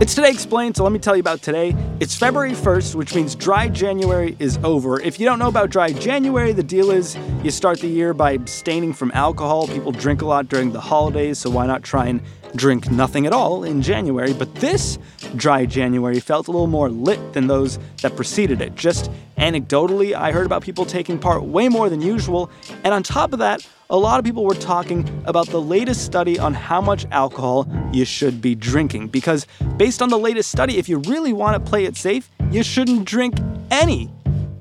It's Today Explained, so let me tell you about today. It's February 1st, which means dry January is over. If you don't know about dry January, the deal is you start the year by abstaining from alcohol. People drink a lot during the holidays, so why not try and drink nothing at all in January? But this dry January felt a little more lit than those that preceded it. Just anecdotally, I heard about people taking part way more than usual, and on top of that, a lot of people were talking about the latest study on how much alcohol you should be drinking. Because based on the latest study, if you really want to play it safe, you shouldn't drink any.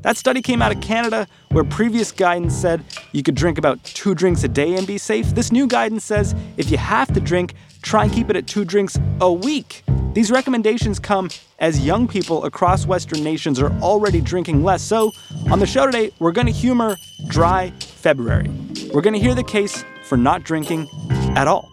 That study came out of Canada, where previous guidance said you could drink about two drinks a day and be safe. This new guidance says if you have to drink, try and keep it at two drinks a week. These recommendations come as young people across Western nations are already drinking less. So, on the show today, we're going to humor dry February. We're going to hear the case for not drinking at all.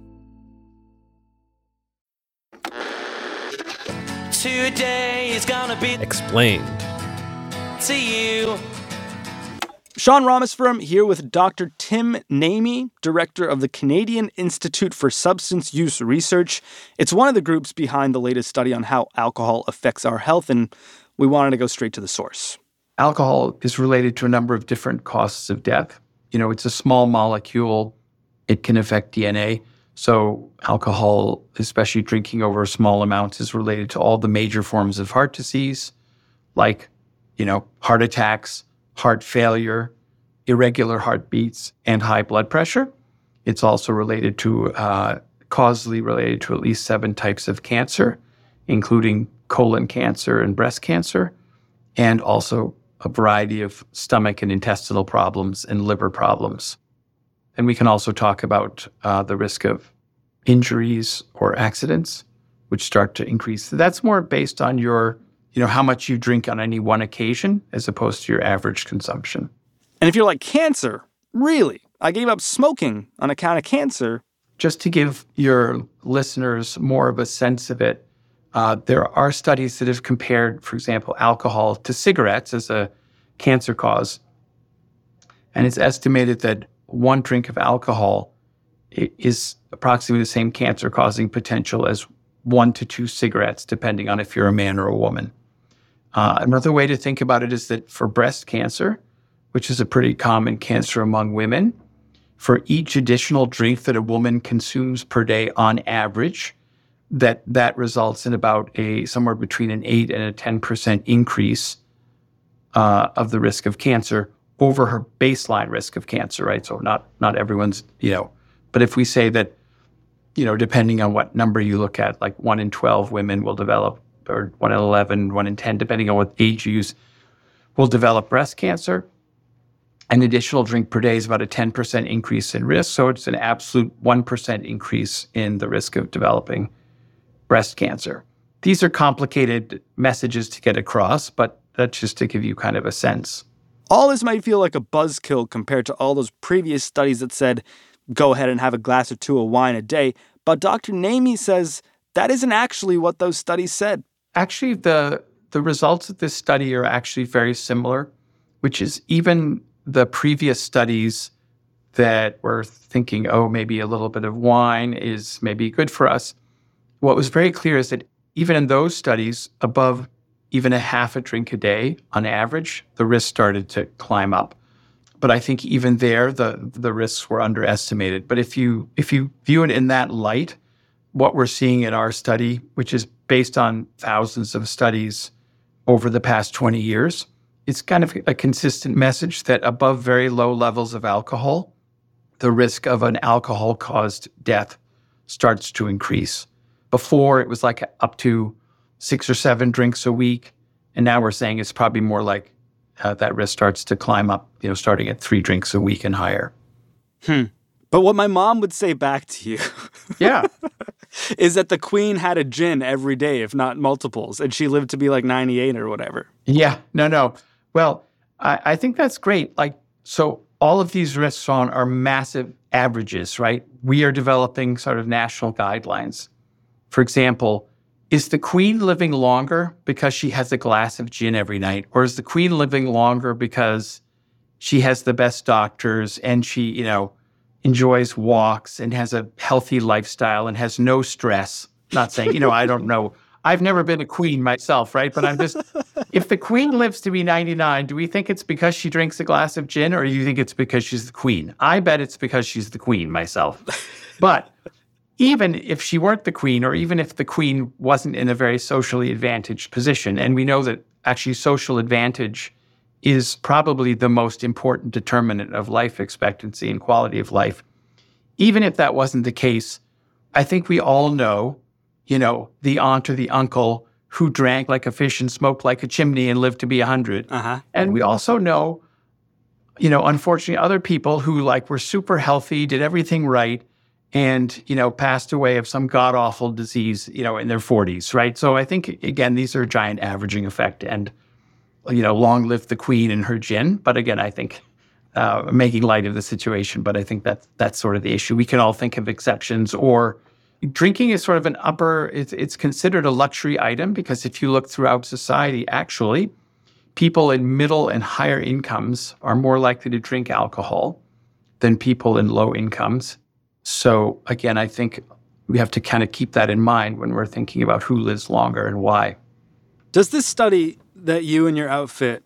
Today is gonna be Explained. to you. Sean Rameswaram here with Dr. Tim Naimi, director of the Canadian Institute for Substance Use Research. It's one of the groups behind the latest study on how alcohol affects our health, and we wanted to go straight to the source. Alcohol is related to a number of different causes of death. You know, it's a small molecule, it can affect DNA. So, alcohol, especially drinking over small amounts, is related to all the major forms of heart disease, like, you know, heart attacks, heart failure, irregular heartbeats, and high blood pressure. It's also related to, uh, causally related to at least seven types of cancer, including colon cancer and breast cancer, and also a variety of stomach and intestinal problems and liver problems. And we can also talk about uh, the risk of injuries or accidents, which start to increase. That's more based on your, you know, how much you drink on any one occasion as opposed to your average consumption. And if you're like cancer, really, I gave up smoking on account of cancer. Just to give your listeners more of a sense of it, uh, there are studies that have compared, for example, alcohol to cigarettes as a cancer cause. And it's estimated that one drink of alcohol is approximately the same cancer causing potential as one to two cigarettes, depending on if you're a man or a woman. Uh, another way to think about it is that for breast cancer, which is a pretty common cancer among women, for each additional drink that a woman consumes per day on average, that that results in about a somewhere between an eight and a ten percent increase uh, of the risk of cancer over her baseline risk of cancer. Right, so not not everyone's you know, but if we say that you know, depending on what number you look at, like one in 12 women will develop, or one in 11, one in 10, depending on what age you use, will develop breast cancer. An additional drink per day is about a 10% increase in risk. So it's an absolute 1% increase in the risk of developing breast cancer. These are complicated messages to get across, but that's just to give you kind of a sense. All this might feel like a buzzkill compared to all those previous studies that said go ahead and have a glass or two of wine a day. But Dr. Naimi says that isn't actually what those studies said. Actually, the the results of this study are actually very similar, which is even the previous studies that were thinking, oh, maybe a little bit of wine is maybe good for us. What was very clear is that even in those studies, above even a half a drink a day on average, the risk started to climb up. But I think even there the the risks were underestimated. But if you if you view it in that light, what we're seeing in our study, which is based on thousands of studies over the past 20 years, it's kind of a consistent message that above very low levels of alcohol, the risk of an alcohol caused death starts to increase. Before it was like up to six or seven drinks a week. And now we're saying it's probably more like uh, that risk starts to climb up, you know, starting at three drinks a week and higher. Hmm. But what my mom would say back to you, yeah, is that the queen had a gin every day, if not multiples, and she lived to be like 98 or whatever. Yeah, no, no. Well, I, I think that's great. Like, so all of these risks on are massive averages, right? We are developing sort of national guidelines. For example, is the queen living longer because she has a glass of gin every night? Or is the queen living longer because she has the best doctors and she, you know, enjoys walks and has a healthy lifestyle and has no stress? Not saying, you know, I don't know I've never been a queen myself, right? But I'm just, if the queen lives to be 99, do we think it's because she drinks a glass of gin or do you think it's because she's the queen? I bet it's because she's the queen myself. But even if she weren't the queen, or even if the queen wasn't in a very socially advantaged position, and we know that actually social advantage is probably the most important determinant of life expectancy and quality of life. Even if that wasn't the case, I think we all know you know, the aunt or the uncle who drank like a fish and smoked like a chimney and lived to be 100. Uh-huh. And we also know, you know, unfortunately, other people who like were super healthy, did everything right, and, you know, passed away of some god awful disease, you know, in their 40s, right? So I think, again, these are giant averaging effect. And, you know, long live the queen and her gin. But again, I think uh, making light of the situation, but I think that that's sort of the issue. We can all think of exceptions or, drinking is sort of an upper, it's, it's considered a luxury item because if you look throughout society, actually, people in middle and higher incomes are more likely to drink alcohol than people in low incomes. So, again, I think we have to kind of keep that in mind when we're thinking about who lives longer and why. Does this study that you and your outfit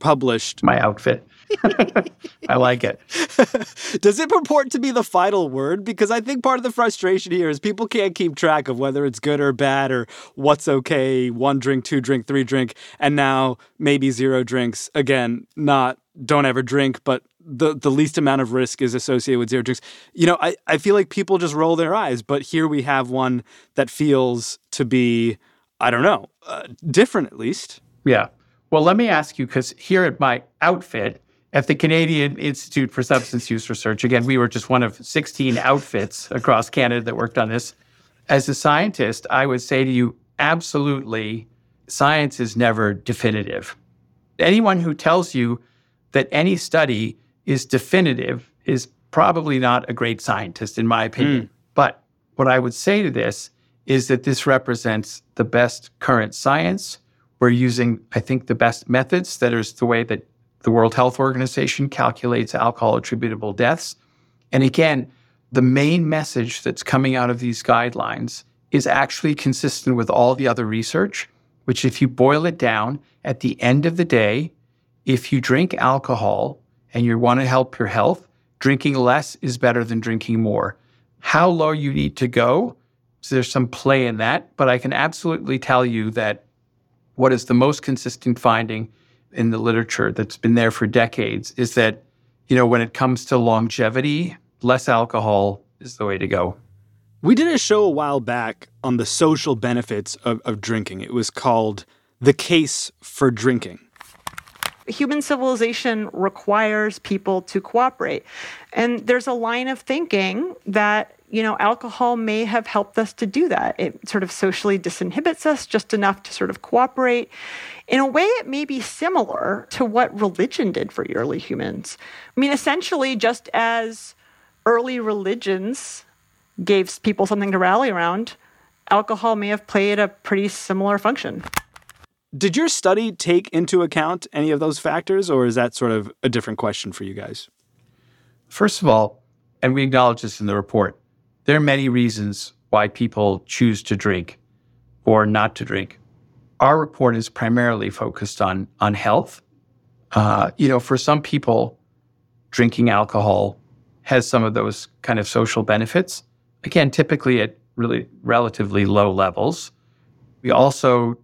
published, my outfit, I like it. Does it purport to be the final word? Because I think part of the frustration here is people can't keep track of whether it's good or bad or what's okay, one drink, two drink, three drink, and now maybe zero drinks. Again, not don't ever drink, but the, the least amount of risk is associated with zero drinks. You know, I, I feel like people just roll their eyes, but here we have one that feels to be, I don't know, uh, different at least. Yeah. Well, let me ask you, because here at my outfit, at the Canadian Institute for Substance Use Research. Again, we were just one of 16 outfits across Canada that worked on this. As a scientist, I would say to you, absolutely, science is never definitive. Anyone who tells you that any study is definitive is probably not a great scientist, in my opinion. Mm. But what I would say to this is that this represents the best current science. We're using, I think, the best methods. That is the way that the World Health Organization calculates alcohol attributable deaths. And again, the main message that's coming out of these guidelines is actually consistent with all the other research, which, if you boil it down, at the end of the day, if you drink alcohol and you want to help your health, drinking less is better than drinking more. How low you need to go, so there's some play in that, but I can absolutely tell you that what is the most consistent finding in the literature that's been there for decades is that, you know, when it comes to longevity, less alcohol is the way to go. We did a show a while back on the social benefits of, of drinking. It was called The Case for Drinking. Human civilization requires people to cooperate. And there's a line of thinking that you know, alcohol may have helped us to do that. It sort of socially disinhibits us just enough to sort of cooperate. In a way, it may be similar to what religion did for early humans. I mean, essentially, just as early religions gave people something to rally around, alcohol may have played a pretty similar function. Did your study take into account any of those factors, or is that sort of a different question for you guys? First of all, and we acknowledge this in the report, there are many reasons why people choose to drink or not to drink. Our report is primarily focused on, on health. Uh, you know, for some people, drinking alcohol has some of those kind of social benefits. Again, typically at really relatively low levels. We also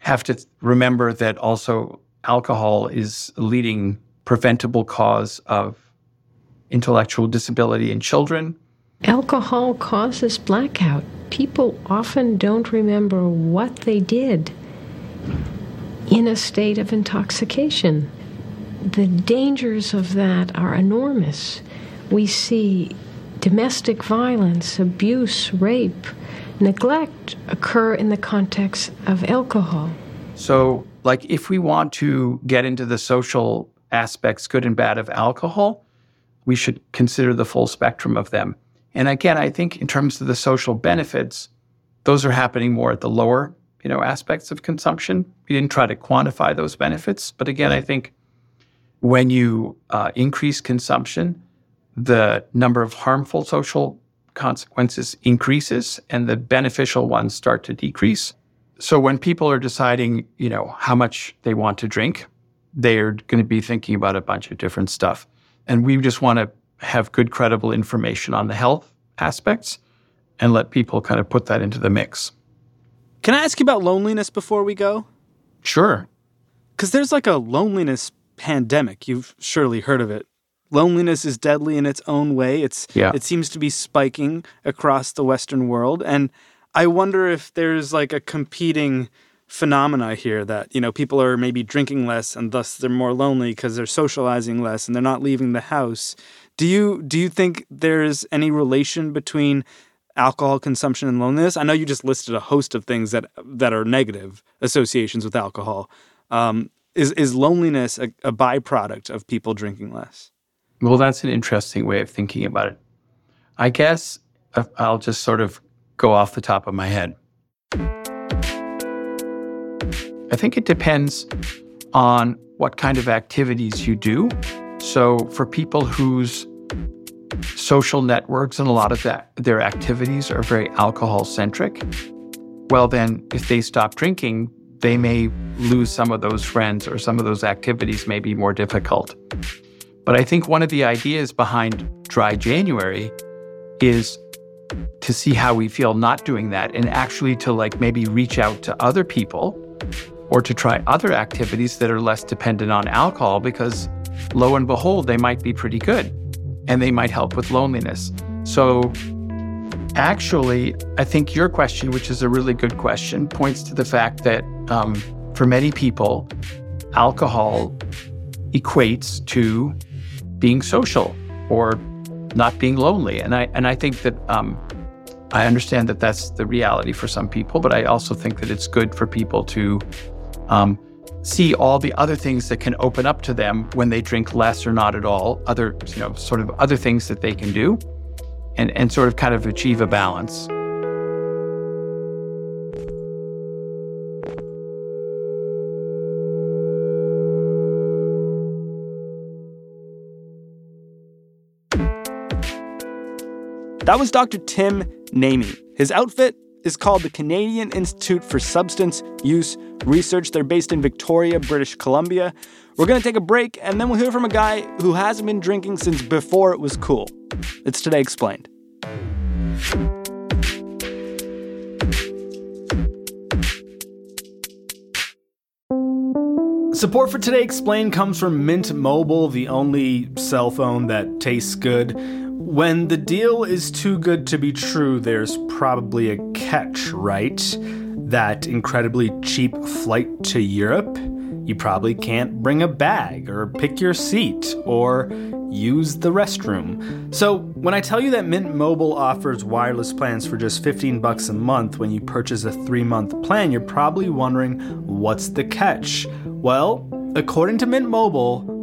have to remember that also alcohol is a leading preventable cause of intellectual disability in children. Alcohol causes blackout. People often don't remember what they did in a state of intoxication. The dangers of that are enormous. We see domestic violence, abuse, rape, neglect occur in the context of alcohol. So, like, if we want to get into the social aspects, good and bad, of alcohol, we should consider the full spectrum of them. And again, I think in terms of the social benefits, those are happening more at the lower, you know, aspects of consumption. We didn't try to quantify those benefits, but again, I think when you uh, increase consumption, the number of harmful social consequences increases and the beneficial ones start to decrease. So when people are deciding, you know, how much they want to drink, they're going to be thinking about a bunch of different stuff. And we just want to have good, credible information on the health aspects and let people kind of put that into the mix. Can I ask you about loneliness before we go? Sure. Because there's like a loneliness pandemic. You've surely heard of it. Loneliness is deadly in its own way. It's Yeah. it seems to be spiking across the Western world, and I wonder if there's like a competing phenomena here that you know people are maybe drinking less and thus they're more lonely because they're socializing less and they're not leaving the house. Do you do you think there's any relation between alcohol consumption and loneliness? I know you just listed a host of things that that are negative associations with alcohol. Um, is is loneliness a, a byproduct of people drinking less? Well, that's an interesting way of thinking about it. I guess uh, I'll just sort of go off the top of my head. I think it depends on what kind of activities you do. So, for people whose social networks and a lot of that, their activities are very alcohol centric, well, then if they stop drinking, they may lose some of those friends or some of those activities may be more difficult. But I think one of the ideas behind Dry January is to see how we feel not doing that and actually to like maybe reach out to other people or to try other activities that are less dependent on alcohol because lo and behold, they might be pretty good and they might help with loneliness. So actually, I think your question, which is a really good question, points to the fact that um, for many people, alcohol equates to being social or not being lonely. And I and I think that um, I understand that that's the reality for some people, but I also think that it's good for people to um, see all the other things that can open up to them when they drink less or not at all. Other you know sort of other things that they can do, and and sort of kind of achieve a balance. That was Dr. Tim Naimi. His outfit is called the Canadian Institute for Substance Use Research. They're based in Victoria, British Columbia. We're going to take a break and then we'll hear from a guy who hasn't been drinking since before it was cool. It's Today Explained. Support for Today Explained comes from Mint Mobile, the only cell phone that tastes good. When the deal is too good to be true, there's probably a catch, right? That incredibly cheap flight to Europe? You probably can't bring a bag, or pick your seat, or use the restroom. So, when I tell you that Mint Mobile offers wireless plans for just 15 bucks a month when you purchase a 3-month plan, you're probably wondering what's the catch? Well, according to Mint Mobile,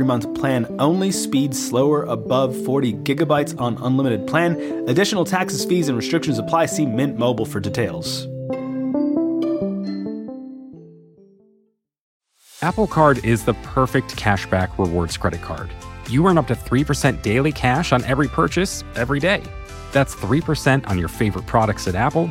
three month plan only, speed slower above 40 gigabytes on unlimited plan. Additional taxes, fees, and restrictions apply. See Mint Mobile for details. Apple Card is the perfect cashback rewards credit card. You earn up to 3% daily cash on every purchase every day. That's 3% on your favorite products at Apple,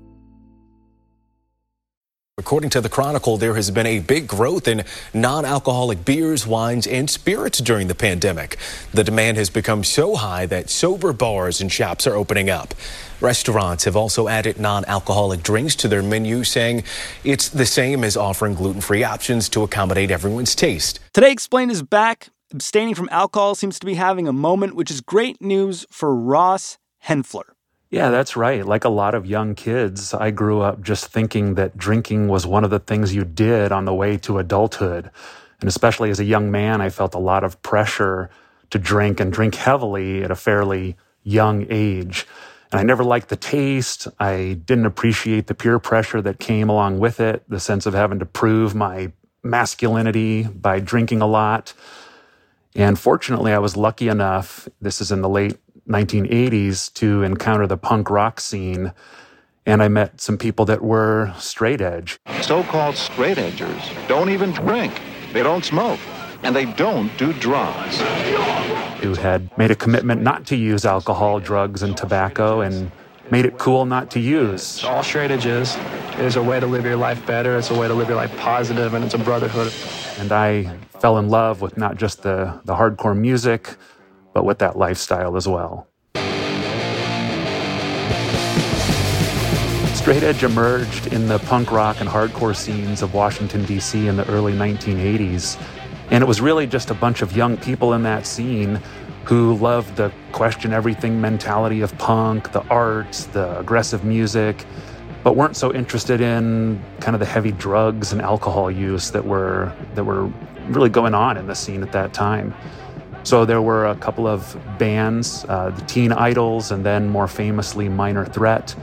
According to the Chronicle, there has been a big growth in non alcoholic beers, wines, and spirits during the pandemic. The demand has become so high that sober bars and shops are opening up. Restaurants have also added non alcoholic drinks to their menu, saying it's the same as offering gluten free options to accommodate everyone's taste. Today Explained is back. Abstaining from alcohol seems to be having a moment, which is great news for Ross Haenfler. Yeah, that's right. Like a lot of young kids, I grew up just thinking that drinking was one of the things you did on the way to adulthood. And especially as a young man, I felt a lot of pressure to drink and drink heavily at a fairly young age. And I never liked the taste. I didn't appreciate the peer pressure that came along with it, the sense of having to prove my masculinity by drinking a lot. And fortunately, I was lucky enough, this is in the late 1980s to encounter the punk rock scene. And I met some people that were straight edge. So called straight edgers don't even drink, they don't smoke, and they don't do drugs. Who had made a commitment not to use alcohol, drugs, and tobacco and made it cool not to use. All straight edge is, is a way to live your life better, it's a way to live your life positive, and it's a brotherhood. And I fell in love with not just the, the hardcore music, but with that lifestyle as well. Straight edge emerged in the punk rock and hardcore scenes of Washington, D.C. in the early 1980s. And it was really just a bunch of young people in that scene who loved the question everything mentality of punk, the arts, the aggressive music, but weren't so interested in kind of the heavy drugs and alcohol use that were that were really going on in the scene at that time. So there were a couple of bands, uh, the Teen Idols, and then more famously Minor Threat,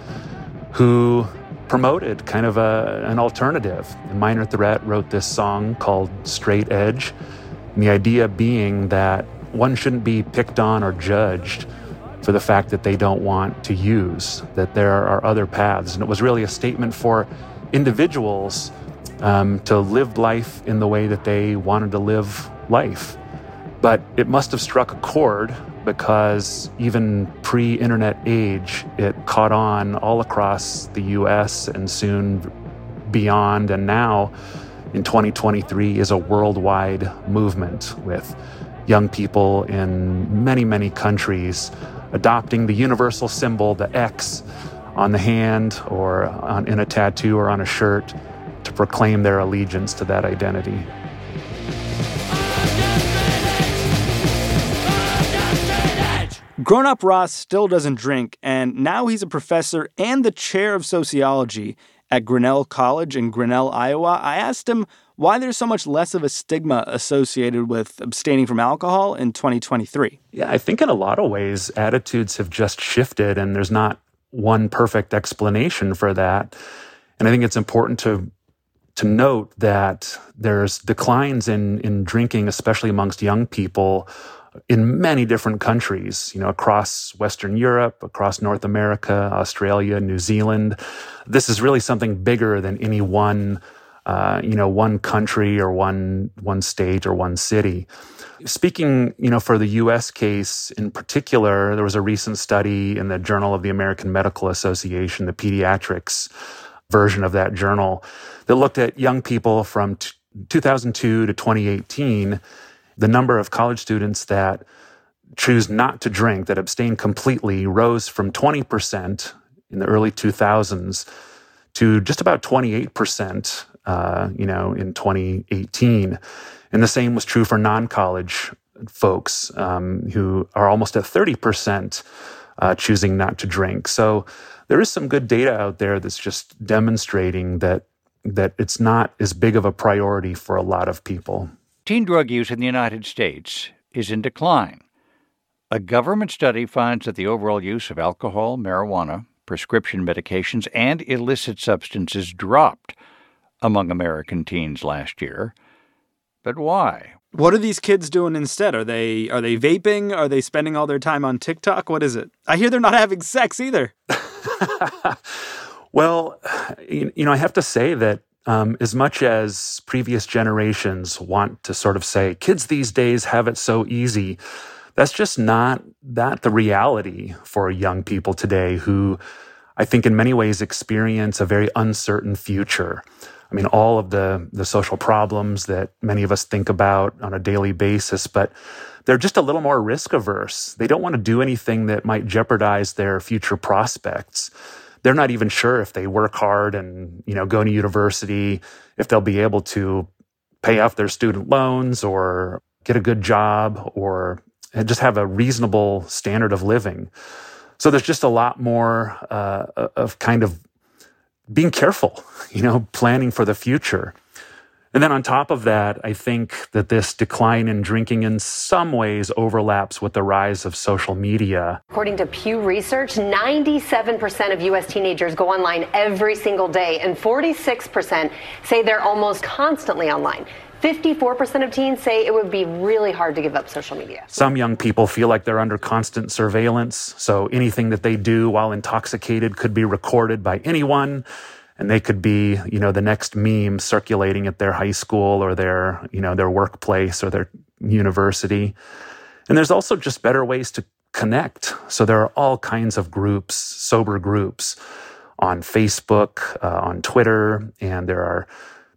who promoted kind of a, an alternative. And Minor Threat wrote this song called Straight Edge, and the idea being that one shouldn't be picked on or judged for the fact that they don't want to use, that there are other paths. And it was really a statement for individuals um, to live life in the way that they wanted to live life. But it must have struck a chord because even pre internet age, it caught on all across the US and soon beyond. And now in 2023 is a worldwide movement with young people in many, many countries adopting the universal symbol, the X, on the hand or on, in a tattoo or on a shirt to proclaim their allegiance to that identity. Grown up Ross still doesn't drink, and now he's a professor and the chair of sociology at Grinnell College in Grinnell, Iowa. I asked him why there's so much less of a stigma associated with abstaining from alcohol in 2023. Yeah, I think in a lot of ways, attitudes have just shifted, and there's not one perfect explanation for that. And I think it's important to to note that there's declines in in drinking, especially amongst young people, in many different countries, you know, across Western Europe, across North America, Australia, New Zealand. This is really something bigger than any one, uh, you know, one country or one one state or one city. Speaking, you know, for the U.S. case in particular, there was a recent study in the Journal of the American Medical Association, the pediatrics version of that journal, that looked at young people from t- 2002 to 2018 the number of college students that choose not to drink, that abstain completely, rose from 20% in the early 2000s to just about 28%, uh, you know, in 2018. And the same was true for non-college folks um, who are almost at 30% uh, choosing not to drink. So there is some good data out there that's just demonstrating that that it's not as big of a priority for a lot of people. Teen drug use in the United States is in decline. A government study finds that the overall use of alcohol, marijuana, prescription medications, and illicit substances dropped among American teens last year. But why? What are these kids doing instead? Are they are they vaping? Are they spending all their time on TikTok? What is it? I hear they're not having sex either. well, you know, I have to say that um, as much as previous generations want to sort of say kids these days have it so easy, that's just not that the reality for young people today who I think in many ways experience a very uncertain future. I mean, all of the, the social problems that many of us think about on a daily basis, but they're just a little more risk averse. They don't want to do anything that might jeopardize their future prospects. They're not even sure if they work hard and, you know, go to university, if they'll be able to pay off their student loans or get a good job or just have a reasonable standard of living. So there's just a lot more uh, of kind of being careful, you know, planning for the future. And then on top of that, I think that this decline in drinking in some ways overlaps with the rise of social media. According to Pew Research, 97% of U.S. teenagers go online every single day, and 46% say they're almost constantly online. 54% of teens say it would be really hard to give up social media. Some young people feel like they're under constant surveillance, so anything that they do while intoxicated could be recorded by anyone and they could be, you know, the next meme circulating at their high school or their, you know, their workplace or their university. And there's also just better ways to connect. So there are all kinds of groups, sober groups on Facebook, uh, on Twitter, and there are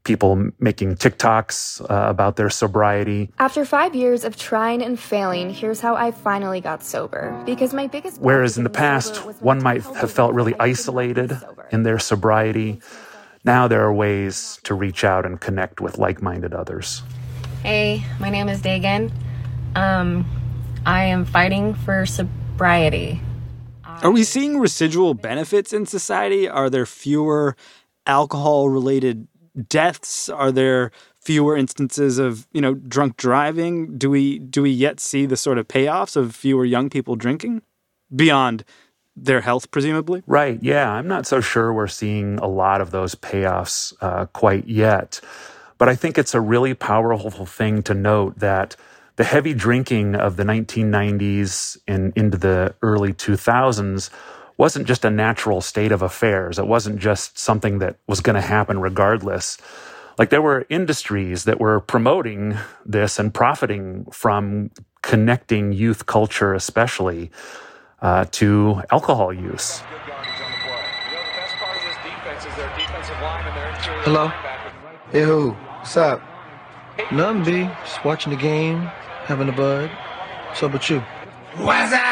people making TikToks uh, about their sobriety. After five years of trying and failing, here's how I finally got sober. Because my biggest. Whereas in the past, one might have felt really isolated in their sobriety. Now there are ways to reach out and connect with like minded others. Hey, my name is Dagan. Um, I am fighting for sobriety. Are we seeing residual benefits in society? Are there fewer alcohol related deaths? Are there fewer instances of you know drunk driving? Do we do we yet see the sort of payoffs of fewer young people drinking beyond their health, presumably? Right. Yeah, I'm not so sure we're seeing a lot of those payoffs uh, quite yet, but I think it's a really powerful thing to note that. The heavy drinking of the 1990s and into the early 2000s wasn't just a natural state of affairs. It wasn't just something that was going to happen regardless. Like there were industries that were promoting this and profiting from connecting youth culture, especially uh, to alcohol use. Hello? Hey, who? What's up? Nothing, B. Just watching the game, having a bud. What's up with you? What's up?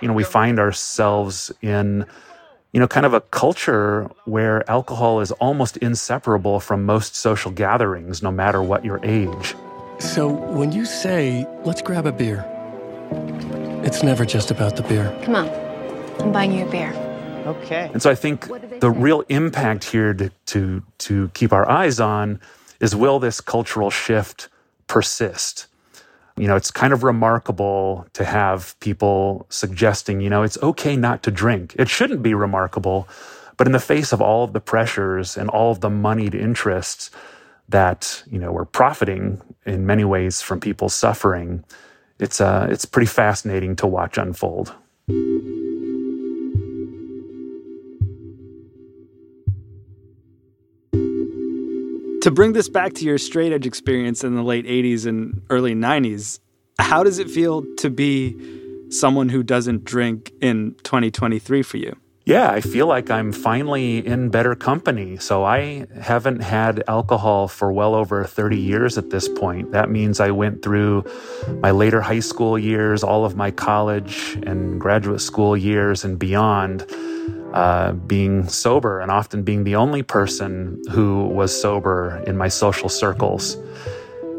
You know, we find ourselves in, you know, kind of a culture where alcohol is almost inseparable from most social gatherings, no matter what your age. So when you say, let's grab a beer, it's never just about the beer. Come on, I'm buying you a beer. Okay. And so I think the real impact here to, to, to keep our eyes on is will this cultural shift persist? You know, it's kind of remarkable to have people suggesting, you know, it's okay not to drink. It shouldn't be remarkable. But in the face of all of the pressures and all of the moneyed interests that, you know, we're profiting in many ways from people's suffering, it's, uh, it's pretty fascinating to watch unfold. To bring this back to your straight edge experience in the late 80s and early 90s, how does it feel to be someone who doesn't drink in 2023 for you? Yeah, I feel like I'm finally in better company. So I haven't had alcohol for well over 30 years at this point. That means I went through my later high school years, all of my college and graduate school years and beyond uh, being sober and often being the only person who was sober in my social circles.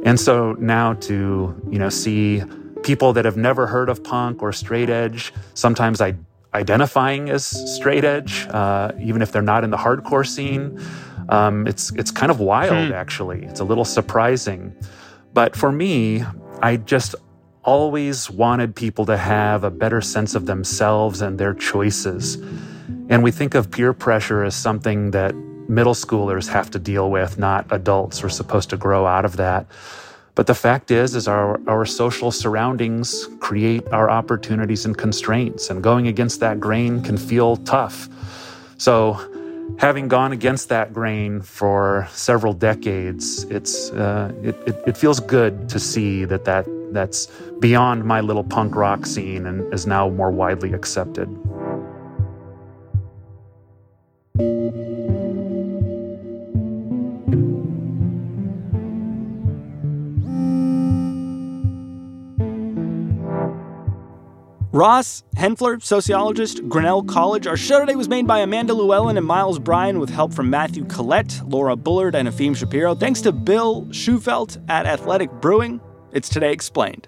And so now to, you know, see people that have never heard of punk or straight edge, sometimes I identifying as straight edge, uh, even if they're not in the hardcore scene. Um, it's it's kind of wild, hmm. actually. It's a little surprising. But for me, I just always wanted people to have a better sense of themselves and their choices. And we think of peer pressure as something that middle schoolers have to deal with, not adults. We're supposed to grow out of that. But the fact is, is our, our social surroundings create our opportunities and constraints, and going against that grain can feel tough. So having gone against that grain for several decades, it's uh, it, it, it, feels good to see that, that that's beyond my little punk rock scene and is now more widely accepted. Ross Haenfler, sociologist, Grinnell College. Our show today was made by Amanda Lewellyn and Miles Bryan with help from Matthew Collette, Laura Bullard, and Efim Shapiro. Thanks to Bill Shufelt at Athletic Brewing. It's Today Explained.